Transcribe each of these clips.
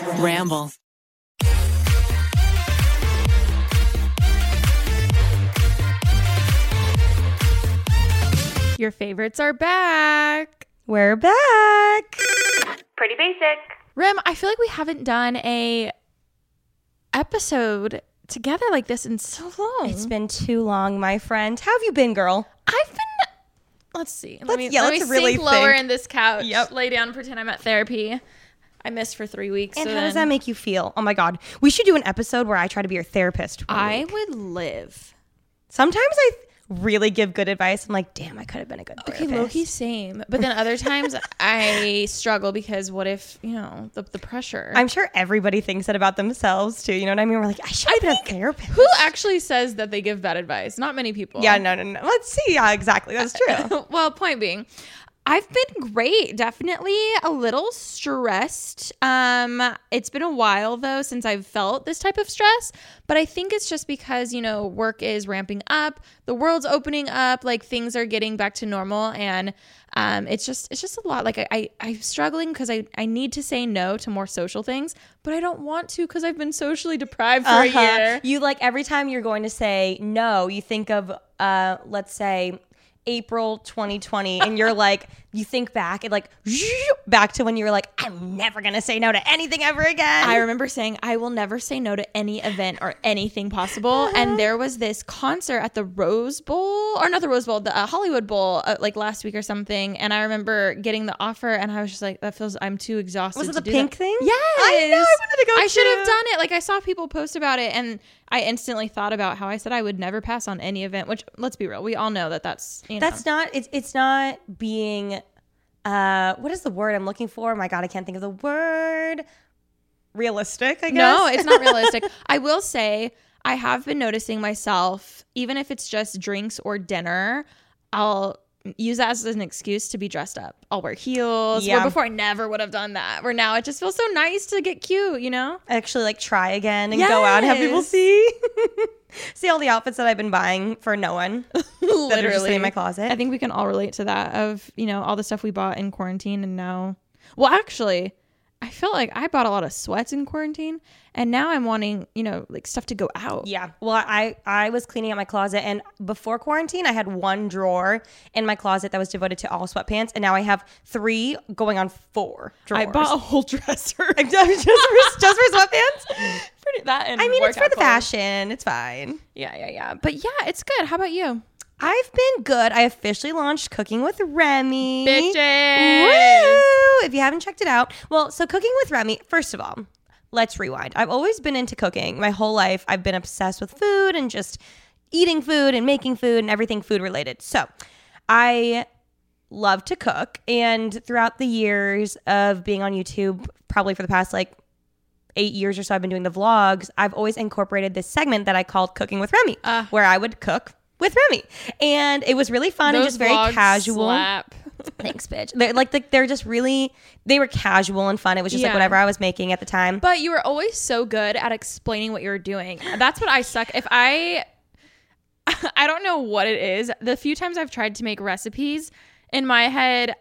Ramble. Your favorites are back. We're back. Pretty basic. Rim, I feel like we haven't done a episode together like this in so long. It's been too long, my friend. How have you been, girl? I've been. Let's see. Let Let's- me, yeah, let let's me really sink lower think. in this couch. Yep. Lay down, pretend I'm at therapy. I missed for three weeks. And so how does that make you feel? Oh my god, we should do an episode where I try to be your therapist. I week. would live. sometimes I really give good advice. I'm like, damn, I could have been a good Okay, therapist. Loki, same. But then other times I struggle because what if you know the the pressure? I'm sure everybody thinks that about themselves too. You know what I mean? We're like, I should have been a therapist. Who actually says that they give bad advice? Not many people. Yeah, no, no, no. Let's see. Yeah, exactly. That's true. well, point being, I've been great. Definitely a little stressed. Um, it's been a while though since I've felt this type of stress, but I think it's just because, you know, work is ramping up, the world's opening up, like things are getting back to normal and um, it's just it's just a lot. Like I, I I'm struggling because I, I need to say no to more social things, but I don't want to because I've been socially deprived for Uh-huh. a year. You like every time you're going to say no, you think of uh let's say April 2020 and you're like you think back and like back to when you were like I'm never going to say no to anything ever again. I remember saying I will never say no to any event or anything possible. And there was this concert at the Rose Bowl, or not the Rose Bowl, the uh, Hollywood Bowl, uh, like last week or something. And I remember getting the offer, and I was just like, that feels I'm too exhausted. Was it to the pink that. thing? Yes, I know, I wanted to go I should have done it. Like I saw people post about it, and I instantly thought about how I said I would never pass on any event. Which let's be real, we all know that that's you know. That's not it's it's not being uh what is the word I'm looking for? My god, I can't think of the word. Realistic, I guess. No, it's not realistic. I will say I have been noticing myself, even if it's just drinks or dinner, I'll use that as an excuse to be dressed up. I'll wear heels. Yeah. Where before I never would have done that. Where now it just feels so nice to get cute, you know? actually like try again and go out and have people see see all the outfits that I've been buying for no one that are just sitting in my closet. I think we can all relate to that of, you know, all the stuff we bought in quarantine and now well actually I felt like I bought a lot of sweats in quarantine and now I'm wanting, you know, like stuff to go out. yeah. Well, I I was cleaning out my closet and before quarantine I had one drawer in my closet that was devoted to all sweatpants and now I have 3 going on 4 drawers. I bought a whole dresser. just for, just for sweatpants? Pretty that and I mean, it's for the clothes. fashion. It's fine. Yeah, yeah, yeah. But yeah, it's good. How about you? I've been good. I officially launched Cooking with Remi. Bitches. Woo! If you haven't checked it out, well, so Cooking with Remi, first of all, let's rewind. I've always been into cooking. My whole life, I've been obsessed with food and just eating food and making food and everything food related. So I love to cook. And throughout the years of being on YouTube, probably for the past like eight years or so, I've been doing the vlogs. I've always incorporated this segment that I called Cooking with Remi, Ah. where I would cook with Remi. And it was really fun and just very casual. slap. Thanks, bitch. They're like the, they're just really they were casual and fun. It was just like whatever I was making at the time. But you were always so good at explaining what you were doing. That's what I suck. If I I don't know what it is. The few times I've tried to make recipes in my head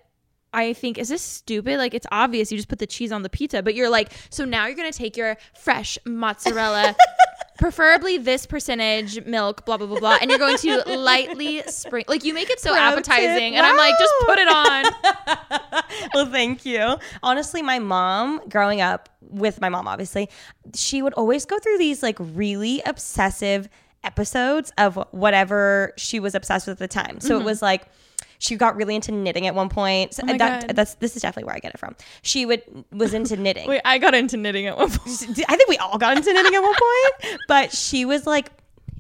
I think, is this stupid? Like, it's obvious you just put the cheese on the pizza, but you're like, so now you're going to take your fresh mozzarella, preferably this percentage milk, blah, blah, blah, blah, and you're going to lightly spring. Like, you make it so Pro appetizing. tip. And I'm like, just put it on. well, thank you. Honestly, my mom, growing up with my mom, obviously, she would always go through these like really obsessive episodes of whatever she was obsessed with at the time. So it mm-hmm. was like she got really into knitting at one point. Mm-hmm. Oh my that, God. that's this is definitely where I get it from. She would was into knitting. Wait, I got into knitting at one point. I think we all got into knitting at one point, but she was like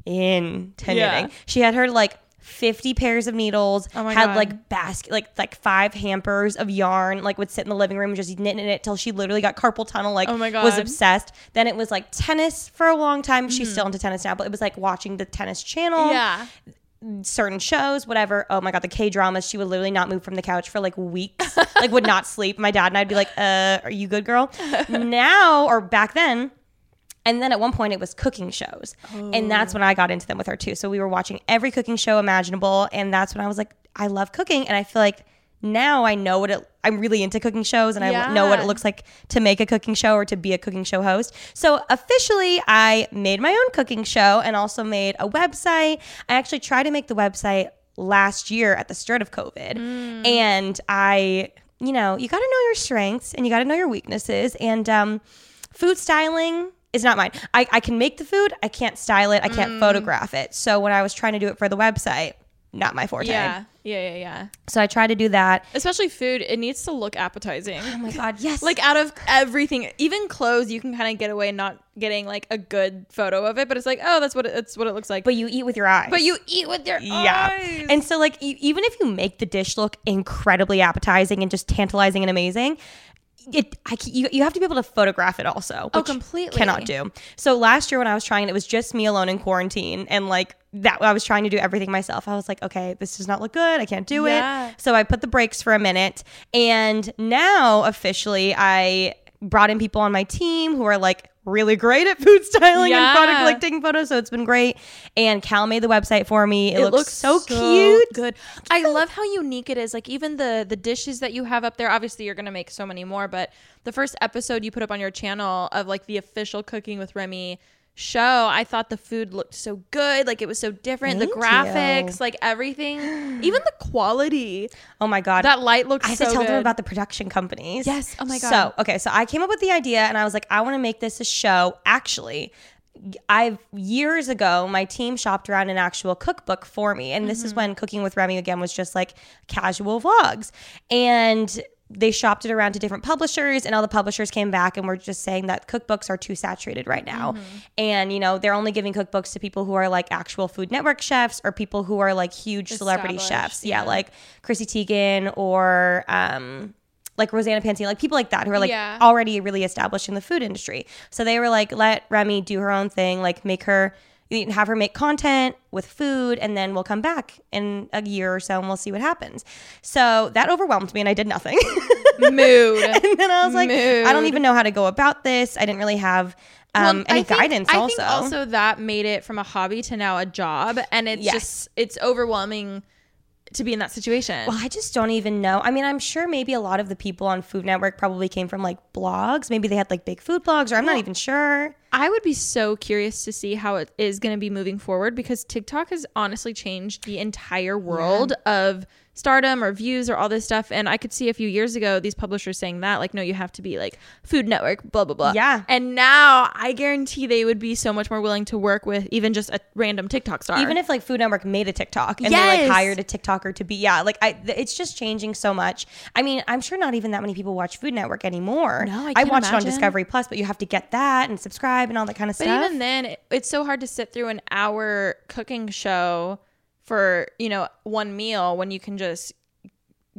into Yeah. knitting. She had her like 50 pairs of needles, Oh my had God. like basket like like five hampers of yarn, like would sit in the living room and just knitting it till she literally got carpal tunnel, like Oh my God. Mm-hmm. obsessed. Then it was like tennis for a long time. She's still into tennis now, but it was like watching the tennis channel yeah. Certain shows, whatever. Oh my god, the K dramas. She would literally not move from the couch for like weeks, like would not sleep. My dad and I'd be like, "Uh, are you good, girl?" now or back then. And then at one point it was cooking shows. And that's when I got into them with her too. So we were watching every cooking show imaginable. And that's when I was like, I love cooking. And I feel like now I know what it, I'm really into cooking shows and I know what it looks like to make a cooking show or to be a cooking show host. So officially, I made my own cooking show and also made a website. I actually tried to make the website last year at the start of COVID. And I, you know, you got to know your strengths and you got to know your weaknesses. And um, food styling is not mine. I, I can make the food, I can't style it, I can't photograph it. So when I was trying to do it for the website, not my forte. Yeah. Yeah. Yeah. Yeah. So I try to do that. Especially food, it needs to look appetizing. Oh my God, yes. Like out of everything, even clothes, you can kind of get away not getting like a good photo of it, but it's like, oh, that's what it, that's what it looks like. but you eat with your eyes. but you eat with your yeah. eyes. And so, like, even if you make the dish look incredibly appetizing and just tantalizing and amazing, it I, you, you have to be able to photograph it also. Oh, completely. Cannot do. So last year when I was trying, it was just me alone in quarantine, and like that, I was trying to do everything myself. I was like, okay, this does not look good. I can't do Yeah. it. So I put the brakes for a minute, and now officially I brought in people on my team who are like really great at food styling and product Yeah. like taking photos. So it's been great. And Cal made the website for me. It, looks, so, cute. good. I love how unique it is. Like even the the dishes that you have up there. Obviously, you're gonna make so many more, but the first episode you put up on your channel of like the official cooking with Remi show, I thought the food looked so good. Like it was so different. the graphics, you. like everything, even the quality. Oh my god. That light looks I have so to tell them about the production companies. Yes. Oh my God. So, okay, so I came up with the idea and I was like, I want to make this a show. Actually, I've years ago, my team shopped around an actual cookbook for me. And Mm-hmm. this is when Cooking with Remi again was just like casual vlogs. And they shopped it around to different publishers, and all the publishers came back and were just saying that cookbooks are too saturated right now. Mm-hmm. And, you know, they're only giving cookbooks to people who are like actual Food Network chefs or people who are like huge celebrity chefs. Yeah, yeah. like Chrissy Teigen or, um, like Rosanna Pansino, like people like that who are like Yeah. already really established in the food industry. So they were like, let Remi do her own thing, like make her, have her make content with food, and then we'll come back in a year or so and we'll see what happens. So that overwhelmed me and I did nothing. Mood. and then I was like, I don't even know how to go about this. I didn't really have um, Well, any I think- guidance I also. think also that made it from a hobby to now a job, and it's Yes. just it's overwhelming to be in that situation. Well, I just don't even know. I mean, I'm sure maybe a lot of the people on Food Network probably came from like blogs. Maybe they had like big food blogs, or I'm not even sure. I would be so curious to see how it is going to be moving forward because TikTok has honestly changed the entire world of stardom or views or all this stuff. And I could see a few years ago these publishers saying that, like, no, you have to be like Food Network, blah, blah, blah. Yeah. And now I guarantee they would be so much more willing to work with even just a random TikTok star. Even if like Food Network made a TikTok and they like hired a TikToker to be, yeah, like I, th- it's just changing so much. I mean, I'm sure not even that many people watch Food Network anymore. No, I I watch it on. Discovery Plus, but you have to get that and subscribe and all that kind of But stuff. But even then, it- it's so hard to sit through an hour cooking show for, you know, one meal when you can just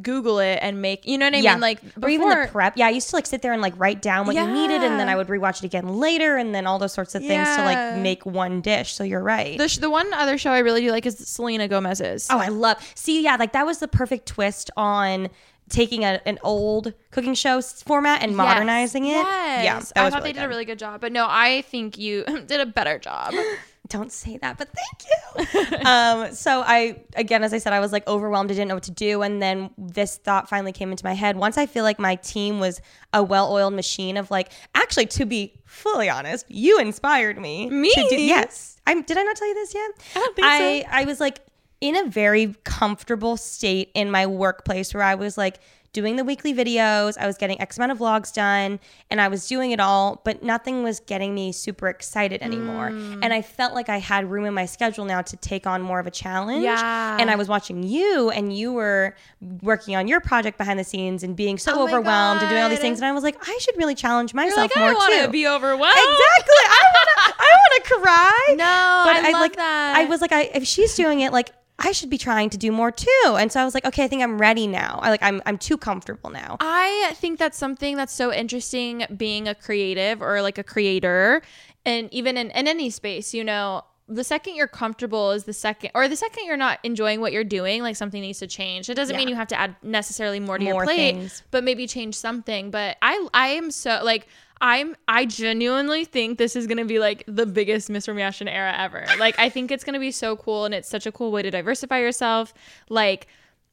Google it and make, you know what I yeah, mean? Like, before, or even the prep. Yeah, I used to like sit there and like write down what you needed, and then I would rewatch it again later, and then all those sorts of things to like make one dish. So you're right. The, sh- the one other show I really do like is Selena Gomez's. Oh, I love. See, yeah, like that was the perfect twist on taking a, an old cooking show format and modernizing it. Yes. Yeah, I thought really they did a really good job. But no, I think you did a better job. Don't say that, but thank you. um, so I, again, as I said, I was like overwhelmed. I didn't know what to do, and then this thought finally came into my head. Once I feel like my team was a well-oiled machine of like, actually, to be fully honest, you inspired me. Me? To do, yes. I'm, did I not tell you this yet? I don't think so. I, I was like, in a very comfortable state in my workplace where I was like doing the weekly videos, I was getting X amount of vlogs done, and I was doing it all, but nothing was getting me super excited anymore. Mm. And I felt like I had room in my schedule now to take on more of a challenge. Yeah. And I was watching you, and you were working on your project behind the scenes and being so Oh overwhelmed and doing all these things. And I was like, I should really challenge myself like, more I want too. to be overwhelmed. Exactly. I want to. I want to cry. No, I love like, that. I was like, I if she's doing it, like I should be trying to do more too. And so I was like, okay, I think I'm ready now. I like I'm I'm too comfortable now. I think that's something that's so interesting being a creative or like a creator and even in, in any space, you know, the second you're comfortable is the second or the second you're not enjoying what you're doing, like something needs to change. It doesn't mean you have to add necessarily more to your plate, things. but maybe change something. But I I am so like I'm I genuinely think this is gonna be like the biggest MissRemiashten era ever. Like I think it's gonna be so cool and it's such a cool way to diversify yourself. Like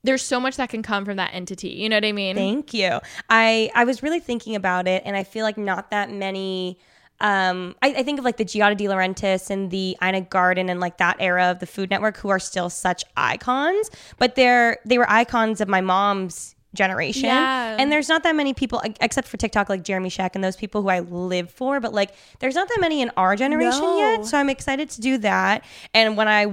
there's so much that can come from that entity. You know what I mean? Thank you. I I was really thinking about it, and I feel like not that many. Um, I, I think of like the Giada De Laurentiis and the Ina Garten and like that era of the Food Network, who are still such icons, but they're they were icons of my mom's generation. Yeah. And there's not that many people except for TikTok, like Jeremy Scheck and those people who I live for, but like there's not that many in our generation No. yet. So I'm excited to do that. And when I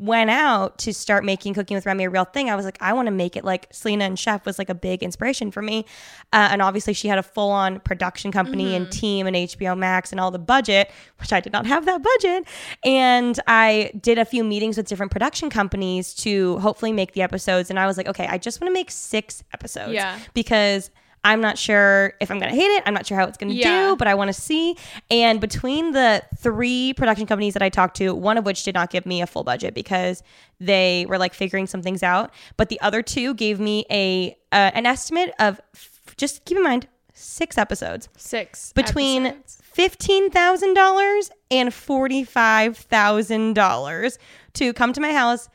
went out to start making cooking with Remi a real thing, I was like, I want to make it like Selena and Chef was like a big inspiration for me. Uh, and obviously, she had a full on production company and team and HBO Max and all the budget, which I did not have that budget. And I did a few meetings with different production companies to hopefully make the episodes. And I was like, okay, I just want to make six episodes Yeah. because I'm not sure if I'm going to hate it. I'm not sure how it's going to Yeah. do, but I want to see. And between the three production companies that I talked to, one of which did not give me a full budget because they were like figuring some things out, but the other two gave me a uh, an estimate of f- just keep in mind six episodes Six between episodes. fifteen thousand dollars and forty five thousand dollars to come to my house,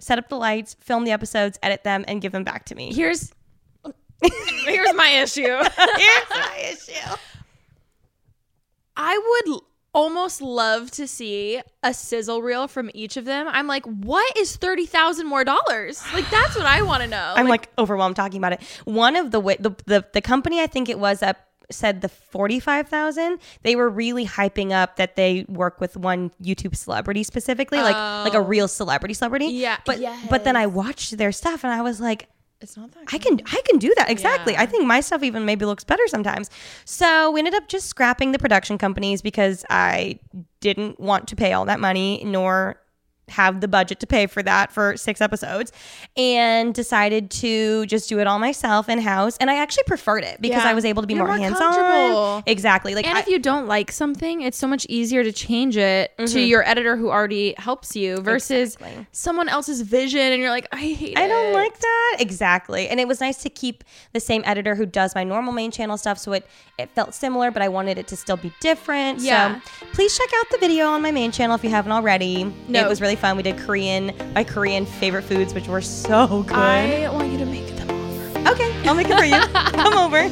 set up the lights, film the episodes, edit them, and give them back to me. Here's here's my issue. Here's my issue. I would almost love to see a sizzle reel from each of them. I'm like, what is thirty thousand more dollars? Like that's what I want to know. I'm like, overwhelmed talking about it. One of the the the, the company I think it was that said the 45,000 they were really hyping up that they work with one YouTube celebrity specifically like like a oh. real celebrity celebrity Yeah, but but then I watched their stuff and I was like it's not that. I can I can do that exactly. Yeah. I think my stuff even maybe looks better sometimes. So we ended up just scrapping the production companies because I didn't want to pay all that money nor have the budget to pay for that for six episodes and decided to just do it all myself in house and I actually preferred it because Yeah. I was able to be You're more, more hands on. Exactly. Like and I, if you don't like something, it's so much easier to change it to mm-hmm. your editor who already helps you versus Exactly. someone else's vision and you're like, I hate I don't like that. Exactly. And it was nice to keep the same editor who does my normal main channel stuff. So it, it felt similar, but I wanted it to still be different. Yeah. So please check out the video on my main channel if you haven't already. No. It was really fun. We did Korean, my Korean favorite foods, which were so good. I want you to make them over. okay. I'll make it for you. Come over.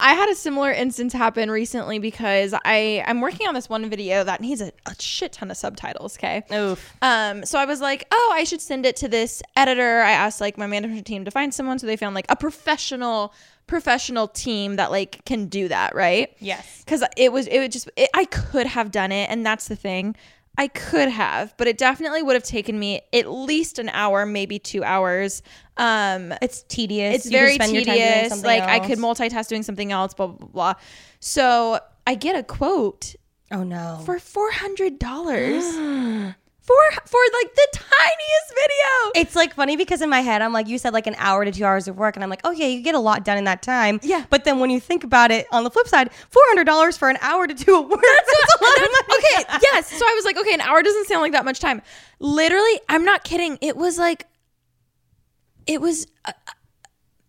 I had a similar instance happen recently because I I'm working on this one video that needs a, a shit ton of subtitles. Okay. Oof. Um, so I was like, oh, I should send it to this editor. I asked like my management team to find someone, so they found like a professional professional team that like can do that, right? Yes. Because it was it would just it, I could have done it, and that's the thing. I could have, but it definitely would have taken me at least an hour, maybe two hours. Um, It's tedious. it's You very spend your time doing tedious. Like I could else. multitask doing something else, blah blah blah. So I get a quote Oh no. for four hundred dollars for for like the tiniest video. It's like funny because in my head, I'm like, you said like an hour to two hours of work. And I'm like, oh, yeah, you get a lot done in that time. Yeah. But then when you think about it on the flip side, $400 for an hour to do a work. That's, a lot of money. okay, yes. So I was like, okay, an hour doesn't sound like that much time. Literally, I'm not kidding. It was like, it was uh,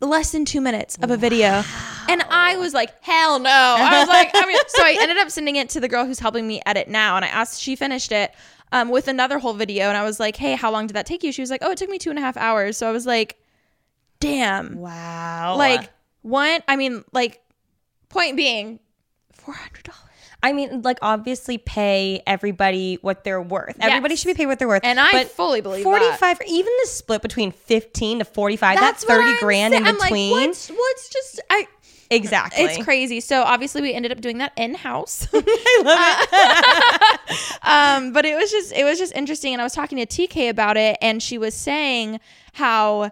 uh, less than two minutes of a video. And I was like, hell no. I was like, I mean, so I ended up sending it to the girl who's helping me edit now. And I asked, she finished it um, with another whole video. And I was like, hey, how long did that take you? She was like, oh, it took me two and a half hours. So I was like, damn. Wow. Like, one, I mean, like, point being, $400. I mean, like obviously pay everybody what they're worth. Everybody should be paid what they're worth. And I fully believe that. 45 even the split between 15 to 45, that's, what 30 I'm grand in. I'm between. Like, what's, what's just I exactly. It's crazy. So obviously we ended up doing that in house. I love it. um, but it was just it was just interesting, and I was talking to TK about it, and she was saying how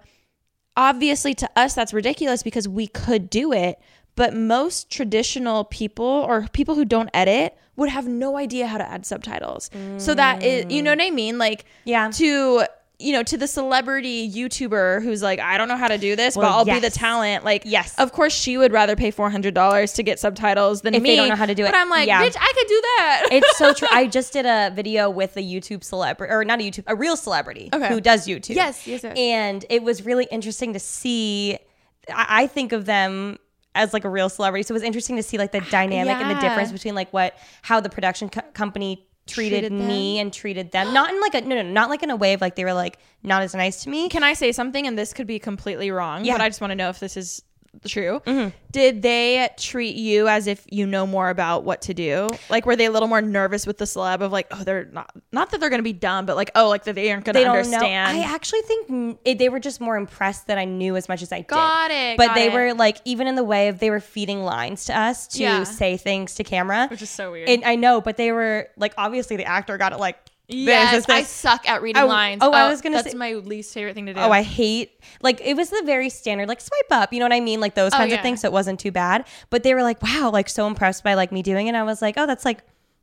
obviously to us that's ridiculous because we could do it, but most traditional people or people who don't edit would have no idea how to add subtitles. So that is, you know what I mean? Like, Yeah. to you know, to the celebrity YouTuber who's like, I don't know how to do this, but I'll be the talent. Like, Yes. of course, she would rather pay four hundred dollars to get subtitles than If me. they don't know how to do it. But. I'm like, Yeah. bitch, I could do that. it's so true. I just did a video with a YouTube celebrity, or not a YouTube, a real celebrity Okay. who does YouTube. Yes, yes, yes. And it was really interesting to see. I, I think of them as like a real celebrity, so it was interesting to see like the ah, dynamic and the difference between like what how the production co- company treated, Treated me and treated them. Not in like a no, no, not like in a way of like they were like not as nice to me. Can I say something? And this could be completely wrong, Yeah. but I just want to know if this is true. Mm-hmm. Did they treat you as if you know more about what to do? Like, were they a little more nervous with the celeb of like, oh, they're not, not that they're going to be dumb, but like, oh, like that they aren't going to understand. know. I actually think it, they were just more impressed that I knew as much as I did. Got it, But got they it. were like, even in the way of they were feeding lines to us to Yeah. say things to camera, Which is so weird. And I know, but they were like, obviously the actor got it like. Yes, I suck at reading Oh, lines. oh, I oh, was gonna that's say- my least favorite thing to do. Oh, I hate like it was the very standard like swipe up, you know what I mean, like those oh, kinds Oh, yeah. of things. So it wasn't too bad, but they were like, wow, like so impressed by like me doing it. And I was like, oh, that's like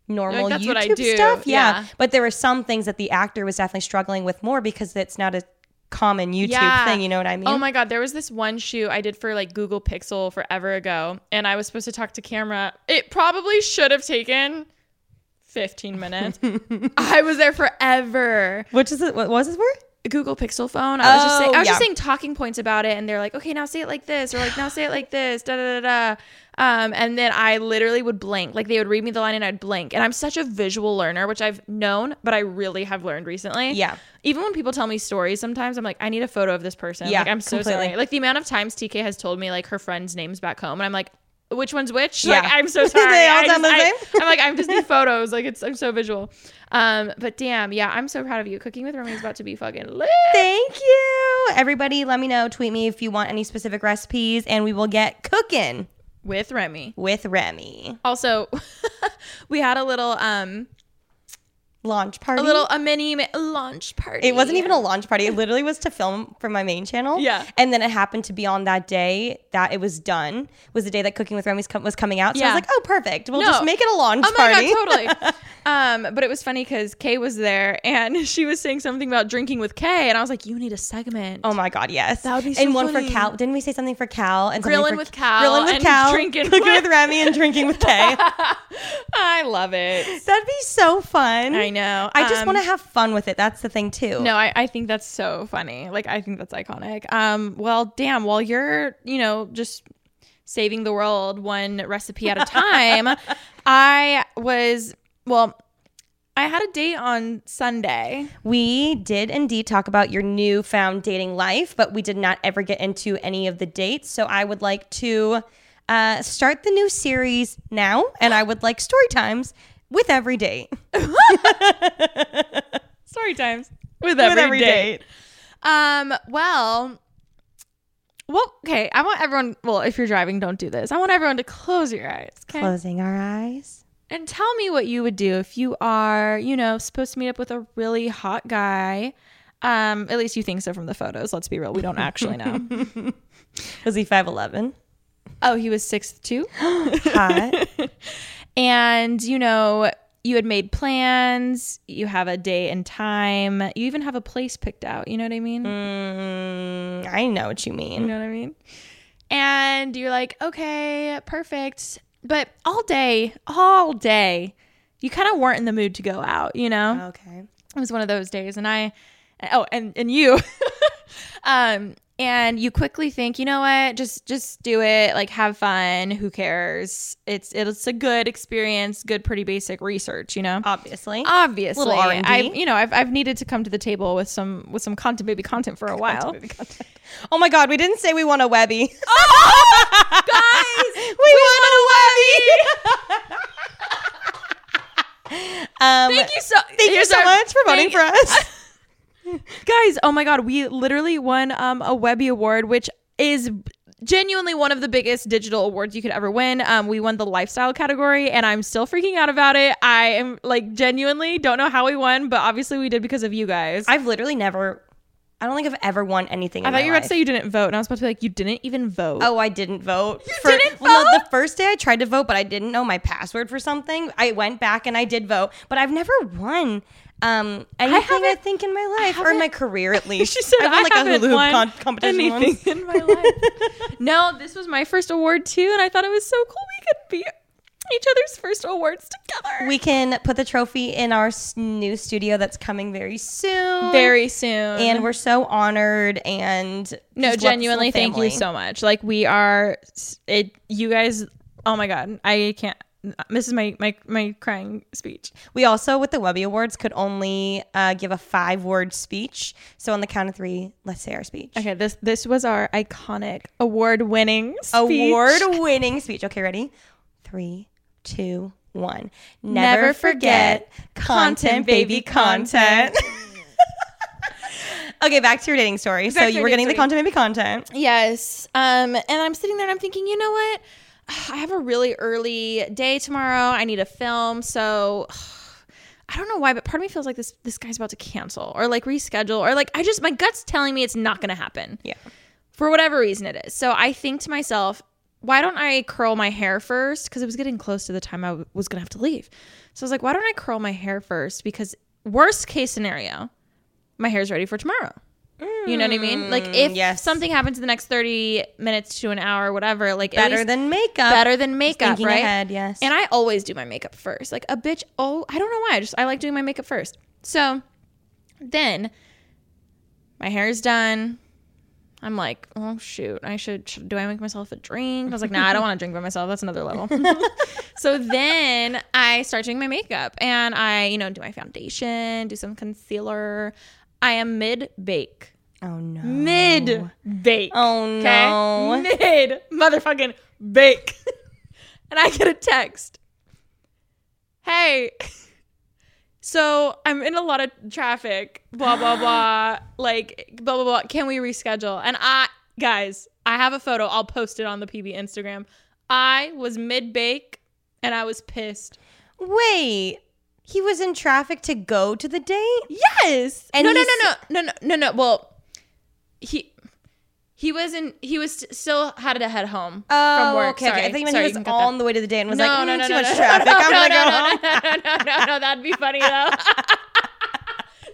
normal "That's YouTube I do." stuff, yeah. Yeah. But there were some things that the actor was definitely struggling with more because it's not a common YouTube thing. You know what I mean? Oh my god, there was this one shoot I did for like Google Pixel forever ago, and I was supposed to talk to camera. It probably should have taken 15 minutes. I was there forever. Which is it? What was this for? Google Pixel phone. I was just saying, Oh, I was just saying talking points about it, and they're like, okay, now say it like this, or like now say it like this, da da da da. Um, and then I literally would blink, like they would read me the line, and I'd blink. And I'm such a visual learner, which I've known, but I really have learned recently. Yeah. Even when people tell me stories, sometimes I'm like, I need a photo of this person. Yeah, like I'm so completely. sorry. Like the amount of times TK has told me like her friends' names back home, and I'm like. Which one's which? Yeah. Like I'm so sorry. They all I sound just- the I- same? I'm like, I just need photos. Like it's I'm so visual. Um, but damn, yeah, I'm so proud of you. Cooking with Remi is about to be fucking lit. Thank you, everybody. Let me know. Tweet me if you want any specific recipes, and we will get cooking With Remi. with Remi. Also, we had a little um Launch party. a little a mini ma- launch party. It wasn't even a launch party. It literally was to film for my main channel. Yeah. And then it happened to be on that day that it was done. Was the day that Cooking with Remi's com- was coming out. So I was like, oh, perfect. We'll No. just make it a launch party. Oh my god, totally. um, but it was funny because Kay was there and she was saying something about drinking with Kay, and I was like, "You need a segment." Oh my god, yes. That would be so And one for Cal. Didn't we say something for Cal? And Grilling for- with Cal Grilling with and Cal. drinking Cooking with- with Remi and drinking with Kay. I love it. That'd be so fun. I know. I just Um, want to have fun with it. That's the thing too. No, I, I think that's so funny. Like I think that's iconic. Um, well, damn, while you're, you know, just saving the world one recipe at a time, I was well, I had a date on Sunday. We did indeed talk about your newfound dating life, but we did not ever get into any of the dates. So I would like to uh, start the new series now, and I would like story times with every date. Story times with with every, every date. date. Um, well, well, okay. I want everyone. Well, if you're driving, don't do this. I want everyone to close your eyes. Okay. Closing our eyes. And tell me what you would do if you are, you know, supposed to meet up with a really hot guy. Um, at least you think so from the photos. Let's be real. We don't actually know. Was he 5'11? oh, he was six two. Hot. And, you know, you had made plans, you have a day and time, you even have a place picked out. You know what I mean? Mm, I know what you mean. You know what I mean? And you're like, okay, perfect. But all day, all day, you kind of weren't in the mood to go out, you know? Okay. it was one of those days and i oh and and you um and you quickly think you know what just just do it like have fun who cares it's it's a good experience good pretty basic research you know Obviously. obviously Little R&D. i've you know I've, I've needed to come to the table with some with some content baby content for a while oh my God, we didn't say we want a Webby. oh guys we, want a Webby. Um, Thank you so. Thank you so much for voting for us. Guys oh my god we literally won um a webby award which is genuinely one of the biggest digital awards you could ever win um we won the lifestyle category and i'm still freaking out about it i am like genuinely don't know how we won but obviously we did because of you guys i, I've literally never. I don't think I've ever won anything. in thought you were about to say you didn't vote and i was about to be like you didn't even vote Oh, I didn't vote. You didn't well, no, vote? the first day I tried to vote, but I didn't know my password for something. I went back and I did vote, but I've never won um, anything. I, haven't- think in my life or in my career at least. she said I've i won like a haven't hula hoop won con- competition anything once. in my life no this was my first award too and i thought it was so cool we could be each other's first awards together We can put the trophy in our new studio that's coming very soon. very soon and we're so honored and No, just love this genuinely, thank you so much. Like we are, it. You guys. Oh my god, I can't. This is my my my crying speech. We also, with the Webby Awards, could only uh, give a five word speech. So on the count of three, let's say our speech. Okay, this this was our iconic award winning Award winning speech. Okay, ready? Three, two, one. Never, Never forget content, baby, content. okay, back to your dating story. so Back to you were getting dating the content, baby, content. Yes. Um, and I'm sitting there and I'm thinking, you know what? I have a really early day tomorrow. I need a film, so I don't know why, but part of me feels like this this guy's about to cancel or like reschedule or like I just my gut's telling me it's not going to happen. Yeah. For whatever reason it is. So I think to myself, why don't I curl my hair first? Because it was getting close to the time I w- was going to have to leave. So I was like, why don't I curl my hair first? Because worst case scenario, my hair's ready for tomorrow. You know what I mean? Like if Mm, yes. something happens in the next 30 minutes to an hour, whatever, like Better than makeup. better than makeup, Thinking right? ahead, yes. And I always do my makeup first. Like a bitch, oh, I don't know why. I just I like doing my makeup first. So then my hair is done. I'm like, oh shoot, I should, should do I make myself a drink? I was like, nah, I don't want to drink by myself. That's another level. so then I start doing my makeup and I, you know, do my foundation, do some concealer. I am mid bake. oh no. Mid bake. Oh no. Mid motherfucking bake. and I get a text. Hey. So I'm in a lot of traffic, blah blah blah, like blah blah blah. Can we reschedule? And I, guys, I have a photo. I'll post it on the PB Instagram. I was mid bake, and I was pissed. Wait. He was in traffic to go to the date? Yes. And no, no, no, no, no, no, no, no. Well, he he wasn't. He was still had to head home from work. Oh, okay, okay. I think Sorry, he was on the way to the date and was no, like, mm, no, no, too no, much no, traffic. No, I'm no, gonna no, go no, home. no, no, no, no, no, That'd be funny though.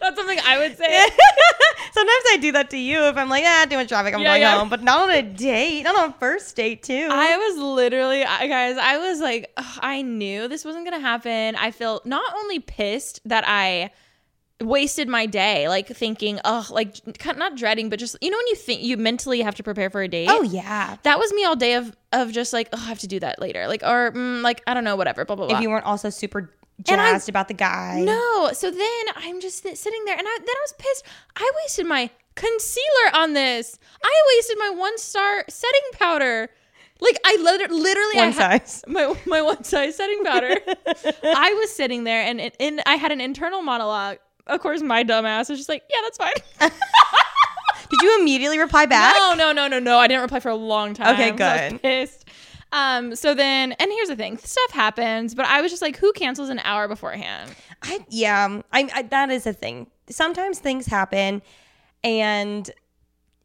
That's something I would say. Sometimes I do that to you if I'm like, ah, too much traffic, I'm Yeah, going yeah. home. But not on a date, not on a first date too. I was literally, I, guys, I was like, ugh, I knew this wasn't gonna happen. I feel not only pissed that I wasted my day, like thinking, oh, like not dreading, but just you know when you think you mentally have to prepare for a date. oh yeah. that was me all day of of just like, oh, I have to do that later, like or mm, like I don't know, whatever, blah blah blah. If you weren't also super And I- jazzed about the guy. No. So then I'm just sit- sitting there and I, then I was pissed. I wasted my concealer on this. I wasted my one star setting powder. Like I lit- literally I One had- size. my my one size setting powder. I was sitting there and it, and I had an internal monologue. Of course, my dumb ass was just like, "Yeah, that's fine." Did you immediately reply back? No, no, no, no, no. I didn't reply for a long time. Okay, I good. pissed. Um, so then, and here's the thing: stuff happens, but I was just like, "Who cancels an hour beforehand?" I yeah, I, I that is a thing. Sometimes things happen, and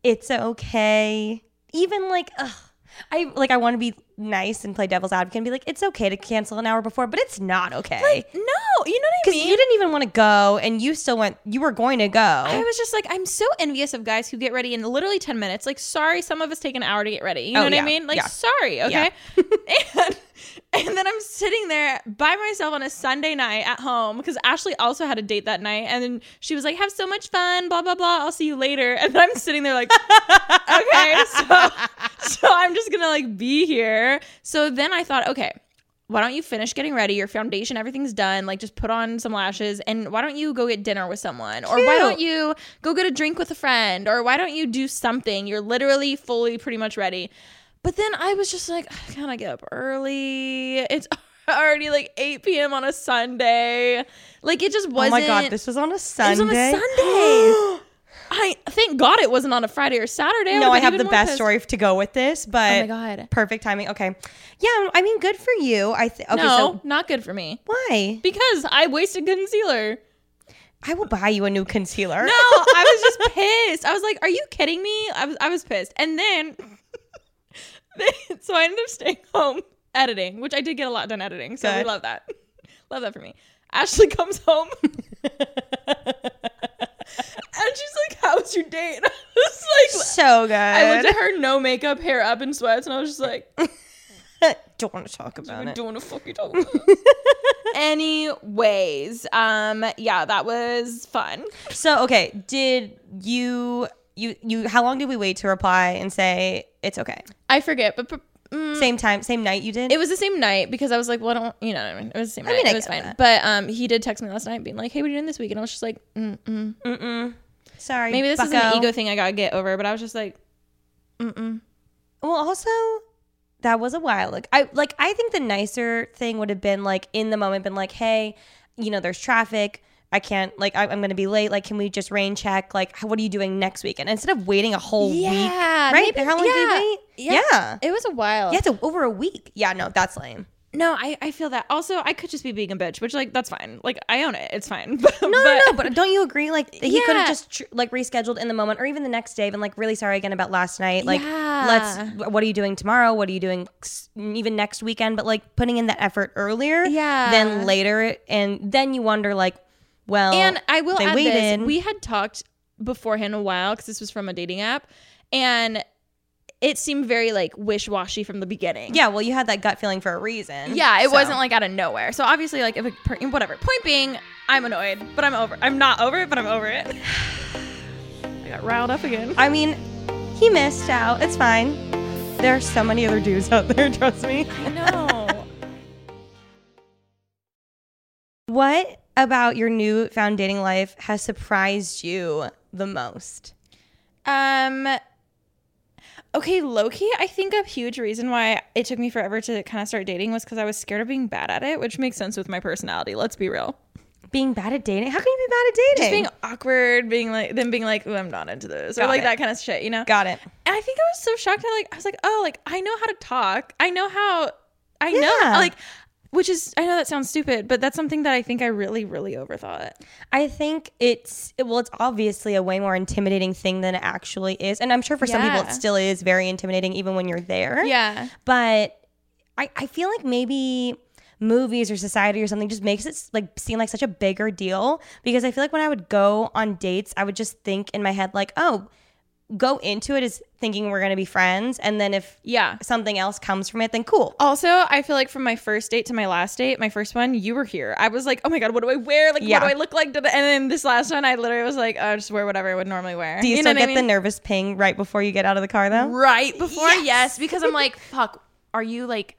it's okay. Even like, ugh, I like I want to be nice and play devil's advocate and be like, it's okay to cancel an hour before, but it's not okay No, you know what I mean? because you didn't even want to go, and you still went. You were going to go. I was just like, I'm so envious of guys who get ready in literally 10 minutes. Like, sorry, some of us take an hour to get ready. You oh, know Oh, what yeah, I mean? Like, yeah. sorry, okay? and, and then I'm sitting there by myself on a Sunday night at home because Ashley also had a date that night. And then she was like, have so much fun, blah, blah, blah. I'll see you later. And then I'm sitting there like, okay, so, so I'm just going to like be here. So then I thought, okay, why don't you finish getting ready? Your foundation, everything's done. Like, just put on some lashes, and why don't you go get dinner with someone, or why don't you go get a drink with a friend, or why don't you do something? You're literally fully pretty much ready. But then I was just like, can I get up early? It's already like 8 p.m. on a Sunday. Like it just wasn't. Oh my god, this was on a Sunday. it was on a Sunday. I thank God it wasn't on a Friday or Saturday. no, I have the best pissed. story to go with this, but Oh my God. perfect timing. Okay, yeah, I mean, good for you. I think. Okay, no, so not good for me why? because I wasted concealer. I will buy you a new concealer. No, I was just pissed. I was like, "Are you kidding me?" I was I was pissed. And then- so I ended up staying home editing, which I did get a lot done editing. So we love that. love that for me. Ashley comes home. and she's like, "How's your date?" And I was like, so good. I looked at her, no makeup, hair up in sweats, and I was just like, Don't want to talk about "I it. don't want to fuck you talking about." It. Anyways, um, yeah, that was fun. So okay, did you you you? How long did we wait to reply and say it's okay? I forget, but. mm, Same time, same night you did. It was the same night because I was like, well, I don't, you know, what I mean, it was the same night. mean, I it was fine. that. But um, he did text me last night, being like, "Hey, what are you doing this week?" And I was just like, mm mm. Mm-mm. Sorry. Maybe this is an ego thing I gotta get over. But I was just like, "Mm mm." Well, also, that was a while. Like I like I think the nicer thing would have been like in the moment, been like, hey, you know, there's traffic. I can't like I, I'm going to be late. Like, can we just rain check? Like, how, what are you doing next weekend? Instead of waiting a whole week, Yeah, right? maybe- how long did yeah, you wait? yeah. yeah. it was a while. Yeah, it's over a week. Yeah, no, that's lame. No, I, I feel that. Also, I could just be being a bitch, which like that's fine. Like I own it. It's fine. But, No, no, no. But don't you agree? Like he could have just tr- like rescheduled in the moment, or even the next day, been like, really sorry again about last night. Like, Yeah. let's. What are you doing tomorrow? What are you doing s- even next weekend? But like putting in that effort earlier, Yeah. than later, and then you wonder like, well, And I will add waited. this: we had talked beforehand a while because this was from a dating app, and it seemed very like wish washy from the beginning. yeah, well, you had that gut feeling for a reason. Yeah, it so. wasn't like out of nowhere. So obviously, like if a per- whatever. Point being, I'm annoyed, but I'm over. I'm not over it, but I'm over it. I got riled up again. I mean, he missed out. It's fine. There are so many other dudes out there. Trust me. I know. What about your newfound dating life has surprised you the most? um. Okay, Loki. I think a huge reason why it took me forever to kind of start dating was because I was scared of being bad at it, which makes sense with my personality. Let's be real. Being bad at dating? How can you be bad at dating? Just being awkward, being like, then being like, oh, I'm not into this," or like it. that kind of shit, you know. Got it. And I think I was so shocked. I like I was like, oh, like I know how to talk. I know how. I know Yeah. like, which is I know that sounds stupid, but that's something that I think I really really overthought. I think it's well, it's obviously a way more intimidating thing than it actually is, and I'm sure for some people it still is very intimidating, even when you're there. Yeah. But I, I feel like maybe movies or society or something just makes it like seem like such a bigger deal because I feel like when I would go on dates, I would just think in my head like, oh, go into it as thinking we're gonna be friends, and then if Yeah. something else comes from it, then cool. Also, I feel like from my first date to my last date, my first one, you were here. I was like, oh my god, what do I wear? Like, Yeah. what do I look like? And then this last one, I literally was like, oh, just wear whatever I would normally wear. Do you, know still get I the nervous ping right before you get out of the car though? right before? Yes. because I'm like, fuck, are you like?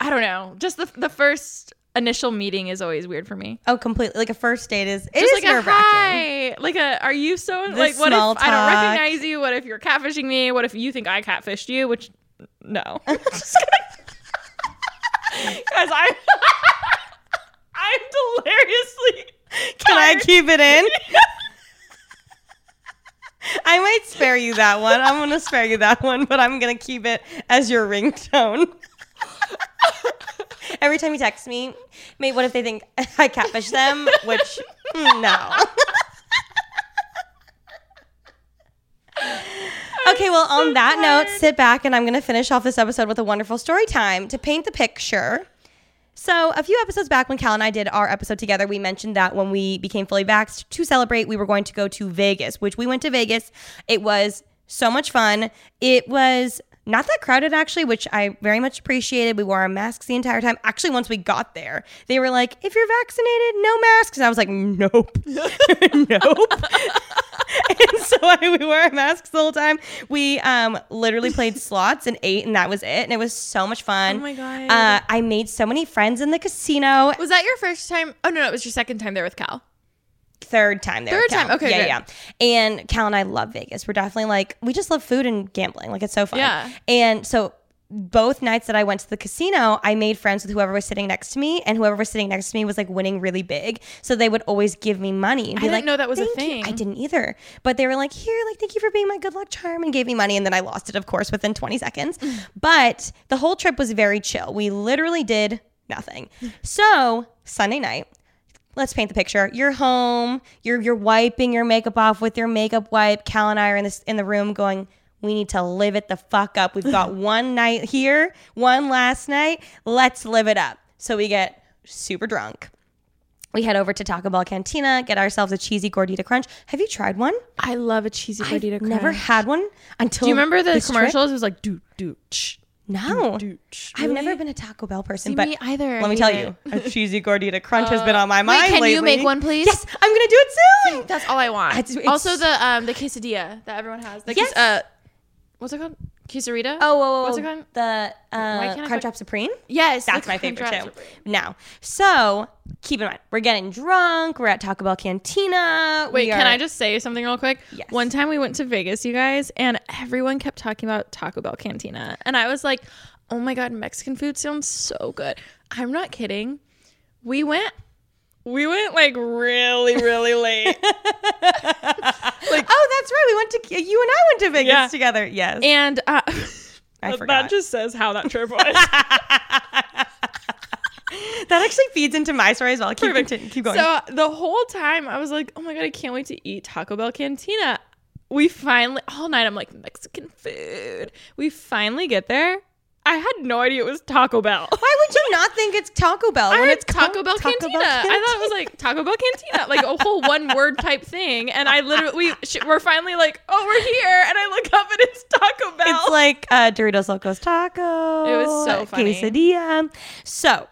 I don't know. Just the the first initial meeting is always weird for me. Oh, completely. Like a first date is it Just is like a hi, like a are you so like what if small I don't recognize you? What if you're catfishing me? What if you think I catfished you? Which no, because I'm I'm deliriously. Can I keep it in? I might spare you that one. I'm gonna spare you that one, but I'm gonna keep it as your ringtone. Every time you text me, mate, what if they think I catfish them? Which no. Okay, well, on that note, sit back and I'm going to finish off this episode with a wonderful story time to paint the picture. So, a few episodes back when Cal and I did our episode together, we mentioned that when we became fully vaxxed to celebrate, we were going to go to Vegas, which we went to Vegas. It was so much fun. It was not that crowded, actually, which I very much appreciated. We wore our masks the entire time. Actually, once we got there, they were like, if you're vaccinated, no masks. And I was like, nope, nope. and so I, we wore our masks the whole time. We um, literally played slots and ate, and that was it. And it was so much fun. Oh my God. Uh, I made so many friends in the casino. Was that your first time? Oh no, no, it was your second time there with Cal. Third time there. Third time, okay, Yeah, good. yeah. And Cal and I love Vegas. We're definitely like we just love food and gambling. Like it's so fun. Yeah. And so both nights that I went to the casino, I made friends with whoever was sitting next to me, and whoever was sitting next to me was like winning really big. So they would always give me money. And I didn't like, know that was a "Thank you." thing. I didn't either. But they were like, here, like, thank you for being my good luck charm, and gave me money. And then I lost it, of course, within 20 seconds. but the whole trip was very chill. We literally did nothing. So Sunday night, let's paint the picture. You're home. You're you're wiping your makeup off with your makeup wipe. Cal and I are in this in the room going. We need to live it the fuck up. We've got one night here, one last night. Let's live it up. So we get super drunk. We head over to Taco Bell Cantina, get ourselves a cheesy gordita crunch. Have you tried one? I love a cheesy Gordita Crunch. I've gordita never had one until. Do you remember the this trip. commercials? It was like do do ch. No. I've never been a Taco Bell person, See, but me either. let me tell you, a cheesy gordita crunch has been on my Wait, mind can lately. you make one, please? Yes, I'm gonna do it soon. That's all I want. It's- it's- also the um the quesadilla that everyone has. The Yes. ques- uh, what's it called? Quesarita. Oh, whoa, whoa, What's it called? The uh, I Crunch Supreme. Yes, That's my favorite Crunchwrap too. Supreme. Now, so keep in mind, we're getting drunk. We're at Taco Bell Cantina. Wait, we can are- I just say something real quick? Yes. One time we went to Vegas, you guys, and everyone kept talking about Taco Bell Cantina. And I was like, oh my God, Mexican food sounds so good. I'm not kidding. We went, we went like really, really late. like, oh, that's right. We went to you and I went to Vegas Yeah. together. Yes, and uh, I forgot. that just says how that trip was. That actually feeds into my story as well. Keep, continue, keep going. So the whole time I was like, oh my god, I can't wait to eat Taco Bell Cantina. We finally all night I'm like Mexican food. We finally get there. I had no idea it was Taco Bell. Why would you not think it's Taco Bell I when it's Taco Bell Taco Cantina. Bell I thought it was like Taco Bell Cantina, like a whole one word type thing. And I literally, we, sh- we're finally like, oh, we're here. And I look up and it's Taco Bell. It's like uh, Doritos Locos Taco. It was so funny. Quesadilla. So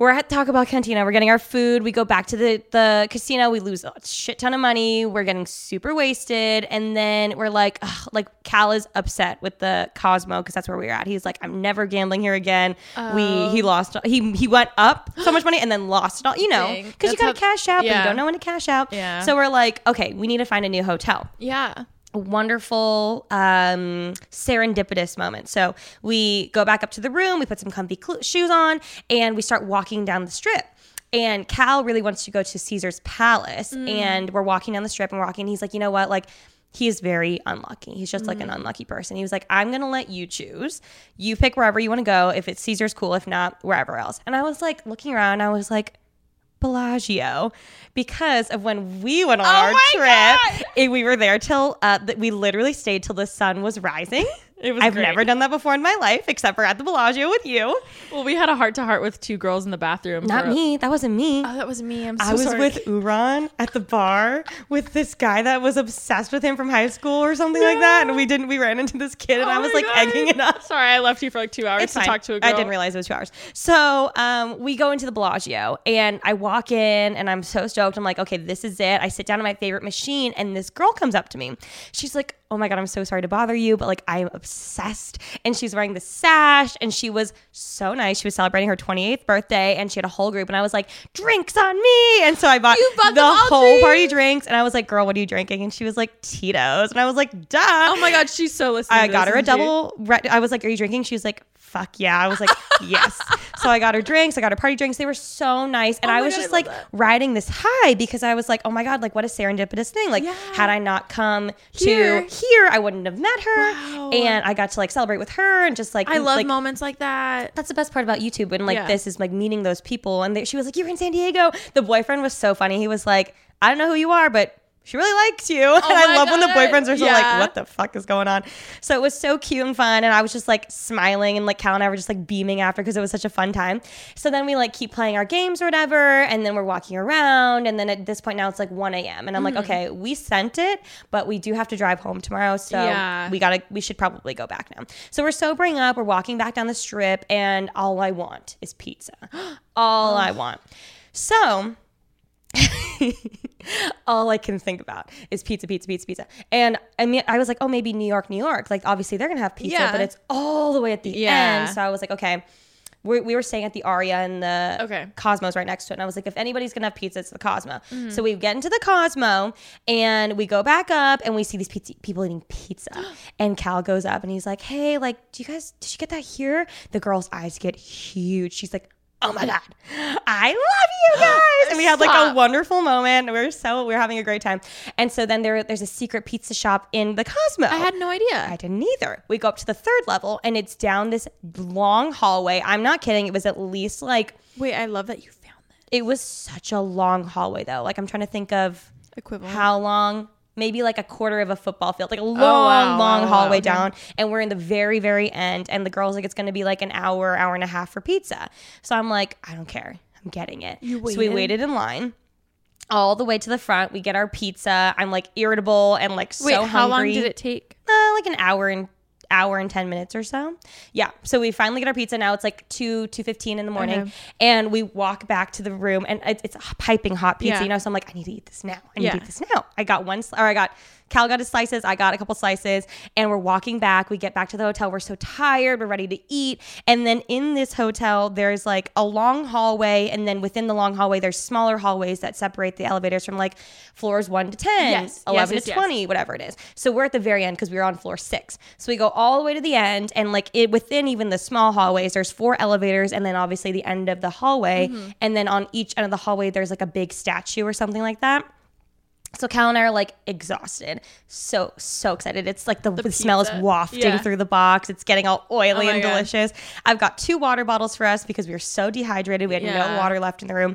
we're at Taco Bell Cantina. We're getting our food. We go back to the, the casino. We lose a shit ton of money. We're getting super wasted. And then we're like, ugh, like Cal is upset with the Cosmo because that's where we were at. He's like, I'm never gambling here again. We Oh. he lost. He he went up so much money and then lost it all. You know, because you gotta how- cash out, but you don't know when to cash out. Yeah. So we're like, okay, we need to find a new hotel yeah. Wonderful um, serendipitous moment. So we go back up to the room, we put some comfy cl- shoes on, and we start walking down the strip. And Cal really wants to go to Caesar's Palace, and we're walking down the strip and we're walking. And he's like, you know what, like. He is very unlucky. He's just like an unlucky person. He was like, I'm going to let you choose. You pick wherever you want to go. If it's Caesar's, cool. If not, wherever else. And I was like, looking around, I was like, Bellagio because of when we went on our my trip. and we were there till uh, th- we literally stayed till the sun was rising. It was I've great. never done that before in my life, except for at the Bellagio with you. Well, we had a heart to heart with two girls in the bathroom. Not for- me. That wasn't me. Oh, that was me. I'm so I was sorry. with Uran at the bar with this guy that was obsessed with him from high school or something like that. And we didn't, we ran into this kid and Oh I was like God. egging it up. Sorry, I left you for like two hours It's to fine. talk to a girl. I didn't realize it was two hours. So um, we go into the Bellagio and I walk in and I'm so stoked. I'm like, okay, this is it. I sit down at my favorite machine and this girl comes up to me. She's like, oh my God, I'm so sorry to bother you, but like I'm obsessed. And she's wearing the sash and she was so nice. She was celebrating her 28th birthday and she had a whole group. And I was like, drinks on me. And so I bought, bought the whole party drinks? drinks. And I was like, girl, what are you drinking? And she was like, Tito's. And I was like, duh. Oh my god, she's so listening. I got her a double. Re- I was like, "Are you drinking?" She was like, "Fuck yeah!" I was like, "Yes." so I got her drinks. I got her party drinks. They were so nice, and Oh I was God, just I like that. riding this high because I was like, "Oh my god!" Like, what a serendipitous thing! Like, Yeah. had I not come Here. to here, I wouldn't have met her, Wow. and I got to like celebrate with her and just like I love like, moments like that. that's the best part about YouTube and like Yeah. this is like meeting those people. And they, she was like, "You're in San Diego." The boyfriend was so funny. He was like, "I don't know who you are, but." She really likes you. and I love when the boyfriends are so like, what the fuck is going on? So it was so cute and fun. And I was just like smiling and like Cal and I were just like beaming after because it was such a fun time. So then we like keep playing our games or whatever. And then we're walking around. And then at this point now it's like 1 a.m. And I'm Mm-hmm. like, okay, we sent it, but we do have to drive home tomorrow. So Yeah. we gotta, we should probably go back now. So we're sobering up. We're walking back down the strip. And all I want is pizza. all I want. So all I can think about is pizza, pizza, pizza, pizza. And I mean, I was like, oh, maybe New York, New York. Like, obviously they're gonna have pizza, Yeah. but it's all the way at the Yeah. end. So I was like, okay, we, we were staying at the Aria and the Okay. Cosmos right next to it. And I was like, if anybody's gonna have pizza, it's the Cosmo. Mm-hmm. So we get into the Cosmo and we go back up and we see these pizza people eating pizza. and Cal goes up and he's like, Hey, like, do you guys did you get that here? The girl's eyes get huge. She's like, Oh my god, I love you guys! And we had like a wonderful moment. We were so we were having a great time. And so then there there's a secret pizza shop in the Cosmo. I had no idea. I didn't either. We go up to the third level and it's down this long hallway. I'm not kidding. It was at least like Wait, I love that you found that it was such a long hallway though. Like I'm trying to think of equivalent. how long. Maybe like a quarter of a football field, like a long, wow, long wow, hallway wow. down. And we're in the very, very end. And the girl's like, it's going to be like an hour, hour and a half for pizza. So I'm like, I don't care. I'm getting it. So we waited? in line all the way to the front. We get our pizza. I'm like irritable and like Wait, so how long did it take? uh, like an hour and hour and 10 minutes or so yeah so we finally get our pizza now it's like 2 2.15 in the morning Okay. and we walk back to the room and it's, it's a piping hot pizza Yeah. you know so i'm like i need to eat this now i need Yeah. to eat this now i got one sli- or i got cal got his slices i got a couple slices and we're walking back we get back to the hotel we're so tired we're ready to eat and then in this hotel there's like a long hallway and then within the long hallway there's smaller hallways that separate the elevators from like floors 1 to 10 Yes, 11 yes, to yes, 20 whatever it is. So we're at the very end because we were on floor six. So we go all the way to the end, and like it within even the small hallways, there's four elevators, and then obviously the end of the hallway, Mm-hmm. and then on each end of the hallway, there's like a big statue or something like that. So Cal and I are like exhausted, so so excited. It's like the, the smell is wafting Yeah. through the box. It's getting all oily Oh and God. delicious. I've got two water bottles for us because we were so dehydrated. We had no water left in the room.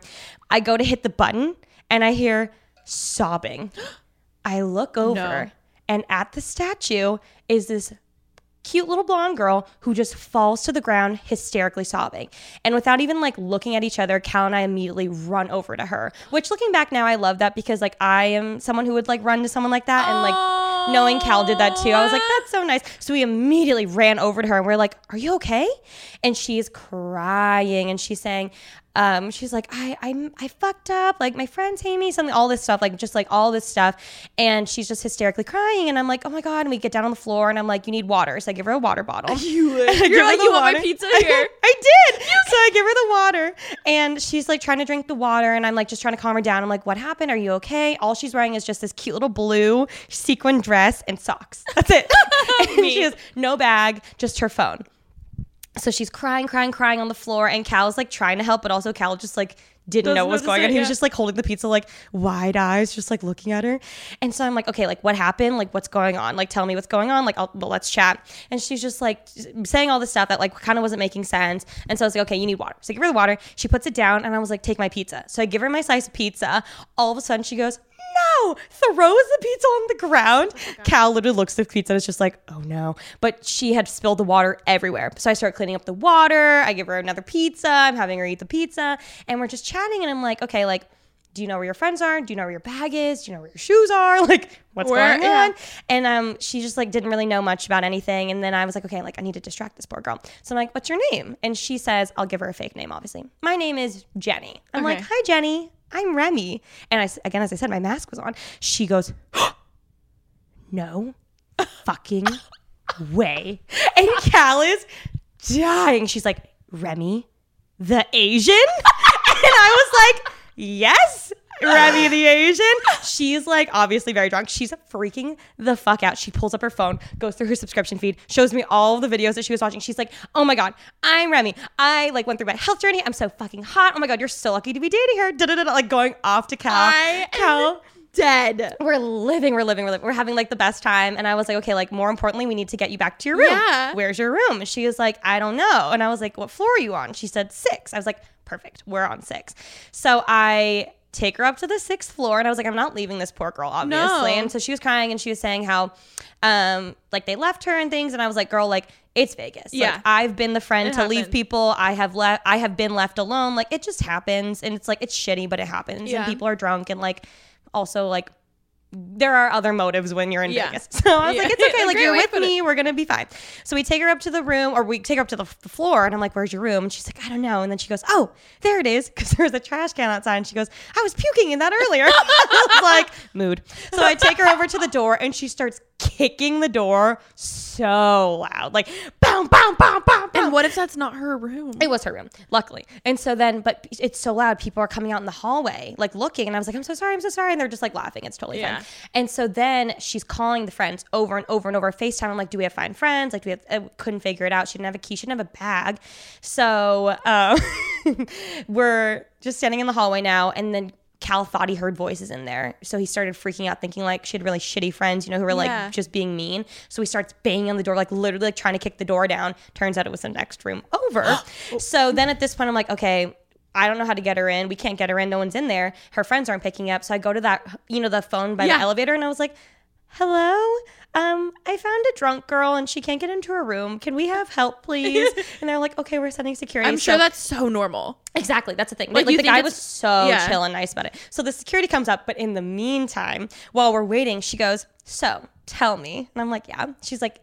I go to hit the button and I hear sobbing. I look over No. and at the statue is this cute little blonde girl who just falls to the ground hysterically sobbing. And without even like looking at each other, Cal and I immediately run over to her. Which looking back now, I love that because like I am someone who would like run to someone like that and like knowing Cal did that too. I was like, that's so nice. So we immediately ran over to her and we're like, Are you okay? And she's crying and she's saying, um, she's like, I, I, I fucked up. Like my friends hate me, something, all this stuff, like just like all this stuff. And she's just hysterically crying. And I'm like, oh my God. And we get down on the floor and I'm like, you need water. So I give her a water bottle. You, you're like, you want my pizza here? I did. So I give her the water and she's like trying to drink the water and I'm like just trying to calm her down. I'm like, what happened? Are you okay? All she's wearing is just this cute little blue sequin dress and socks. That's it. and she has no bag, just her phone. So she's crying, crying, crying on the floor, and Cal's like trying to help, but also Cal just like didn't Doesn't know what was going on. He was just like holding the pizza, like wide eyes, just like looking at her. And so I'm like, okay, like what happened? Like what's going on? Like tell me what's going on. Like I'll, well, let's chat. And she's just like saying all this stuff that like kind of wasn't making sense. And so I was like, okay, you need water. So I give her the water. She puts it down, and I was like, take my pizza. So I give her my slice of pizza. All of a sudden, she goes. No, throws the pizza on the ground. Cal literally looks at the pizza and is just like, oh no. But she had spilled the water everywhere. So I start cleaning up the water. I give her another pizza. I'm having her eat the pizza. And we're just chatting. And I'm like, okay, like, do you know where your friends are? Do you know where your bag is? Do you know where your shoes are? Like, what's Where- going yeah. on? And um, she just like didn't really know much about anything. And then I was like, okay, like I need to distract this poor girl. So I'm like, what's your name? And she says, I'll give her a fake name, obviously. My name is Jenny. I'm like, hi, Jenny. I'm Remi. And I, again, as I said, my mask was on. She goes, no fucking way. And Cal is dying. She's like, Remi, the Asian? and I was like, yes. Remi the Asian. She's like obviously very drunk. She's freaking the fuck out. She pulls up her phone, goes through her subscription feed, shows me all the videos that she was watching. She's like, "Oh my god, I'm Remi. I like went through my health journey. I'm so fucking hot. Oh my god, you're so lucky to be dating her." Da da da. da, Like going off to Cal. I am Cal Dead. we're living, we're living, we're living. We're having like the best time. And I was like, okay, like more importantly, we need to get you back to your room. Yeah. Where's your room? And she was like, I don't know. And I was like, what floor are you on? She said six. I was like, perfect. We're on six. So I take her up to the sixth floor and I was like, I'm not leaving this poor girl, obviously. No. And so she was crying and she was saying how um like they left her and things. And I was like, girl, like it's Vegas. Like, Yeah. I've been the friend It to leave people. I have left I have been left alone. Like it just happens. And it's like it's shitty, but it happens. Yeah. And people are drunk and like also like there are other motives when you're in Yeah. Vegas. So I was Yeah. like, it's okay. Like you're with me. We're gonna be fine. So we take her up to the room, or we take her up to the, the floor, and I'm like, "Where's your room?" And she's like, "I don't know." And then she goes, "Oh, there it is," because there's a trash can outside. And she goes, "I was puking in that earlier." I was like, "Mood." So I take her over to the door, and she starts kicking the door so loud, like, "Bow, boom, boom, boom, boom. And what if that's not her room? It was her room, luckily. And so then, but it's so loud. People are coming out in the hallway, like looking. And I was like, I'm so sorry, I'm so sorry. And they're just like laughing. It's totally Yeah. fine. And so then she's calling the friends over and over and over FaceTime. I'm like, do we have fine friends? Like, do we have, I couldn't figure it out. She didn't have a key, she didn't have a bag. So uh, we're just standing in the hallway now. And then Cal thought he heard voices in there. So he started freaking out, thinking like she had really shitty friends, you know, who were like Yeah. just being mean. So he starts banging on the door, like literally like trying to kick the door down. Turns out it was the next room over. Oh. so then at this point, I'm like, okay. I don't know how to get her in. We can't get her in. No one's in there. Her friends aren't picking up. So I go to that, you know, the phone by Yeah. the elevator and I was like, hello? Um, I found a drunk girl and she can't get into her room. Can we have help, please? and they're like, okay, we're sending security. I'm sure that's so normal. Exactly. That's the thing. Like, Like, the guy was so Yeah. chill and nice about it. So the security comes up, but in the meantime, while we're waiting, she goes, So tell me. And I'm like, Yeah. She's like,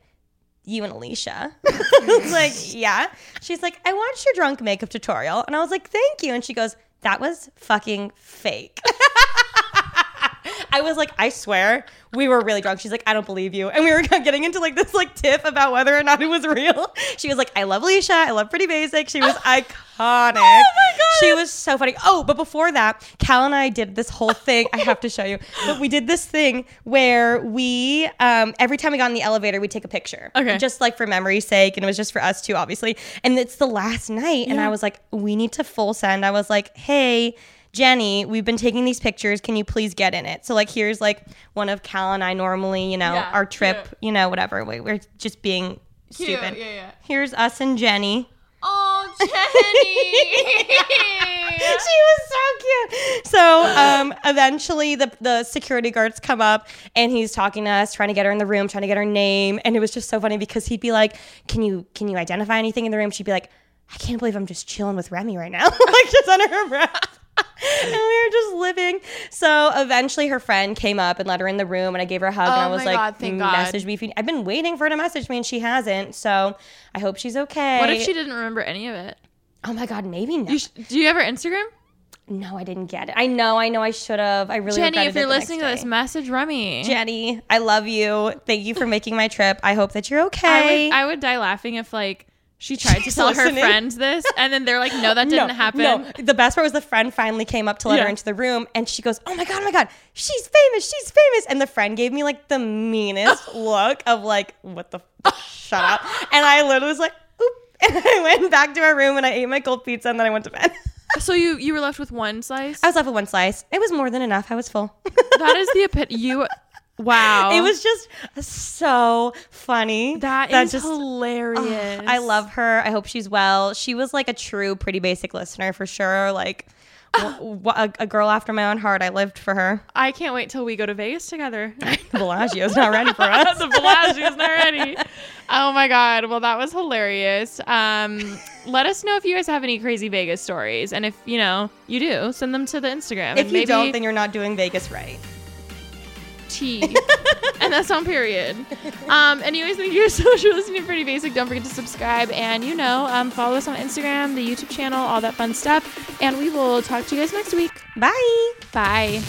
You and Alisha. it's like, Yeah. She's like, I watched your drunk makeup tutorial. And I was like, Thank you. And she goes, That was fucking fake. I was like, I swear, we were really drunk. She's like, I don't believe you. And we were getting into like this like tiff about whether or not it was real. She was like, I love Alisha. I love Pretty Basic. She was iconic. Oh my God. She was so funny. Oh, but before that, Cal and I did this whole thing. I have to show you. But we did this thing where we, um, every time we got in the elevator, we'd take a picture. Okay. Just like for memory's sake. And it was just for us too, obviously. And it's the last night. And I was like, we need to full send. I was like, hey, Jenny, we've been taking these pictures. Can you please get in it? So like here's like one of Cal and I normally, you know, Yeah, our trip, cute. you know, whatever. We- We're just being stupid. yeah, yeah. Here's us and Jenny. Oh, Jenny. she was so cute. So um, eventually, the the security guards come up and he's talking to us, trying to get her in the room, trying to get her name, and it was just so funny because he'd be like, "Can you can you identify anything in the room?" She'd be like, "I can't believe I'm just chilling with Remi right now," like just under her breath. And we were just living. So eventually, her friend came up and let her in the room, and I gave her a hug, and oh I Oh was my like, God, thank God. "Message me if you." I've been waiting for her to message me, and she hasn't. So I hope she's okay. what if she didn't remember any of it? Oh my God, maybe not. You sh- do you have her Instagram? No, I didn't get it. I know, I know I should have. I really Jenny, regretted if you're it the next listening to this, message Remi. Jenny, I love you. Thank you for making my trip. I hope that you're I okay. would, I would die laughing if like she tried to She's tell her listening. friends this, and then they're like, "No, that didn't no, happen." No, the best part was the friend finally came up to let her into the room, and she goes, "Oh my god, oh my god, she's famous, she's famous!" And the friend gave me like the meanest look of like, "What the? F- shut up!" And I literally was like, "Oop!" And I went back to my room and I ate my cold pizza, and then I went to bed. So you you were left with one slice. I was left with one slice. It was more than enough. I was full. that is the epit. You, wow. It was just so funny. that that is just- hilarious. I love her. I hope she's well. She was like a true pretty basic listener for sure. Like w- w- a, a girl after my own heart. I lived for her. I can't wait till we go to Vegas together. The Bellagio's not ready for us. the Bellagio's not ready. Oh my god! Well, that was hilarious. Um, let us know if you guys have any crazy Vegas stories, and if you know you do, send them to the Instagram. if you maybe don't, then you're not doing Vegas right. T, and that's on period. Um, anyways, thank you so much for listening to Pretty Basic. Don't forget to subscribe, and you know, um, follow us on Instagram, the YouTube channel, all that fun stuff. And we will talk to you guys next week. Bye. Bye.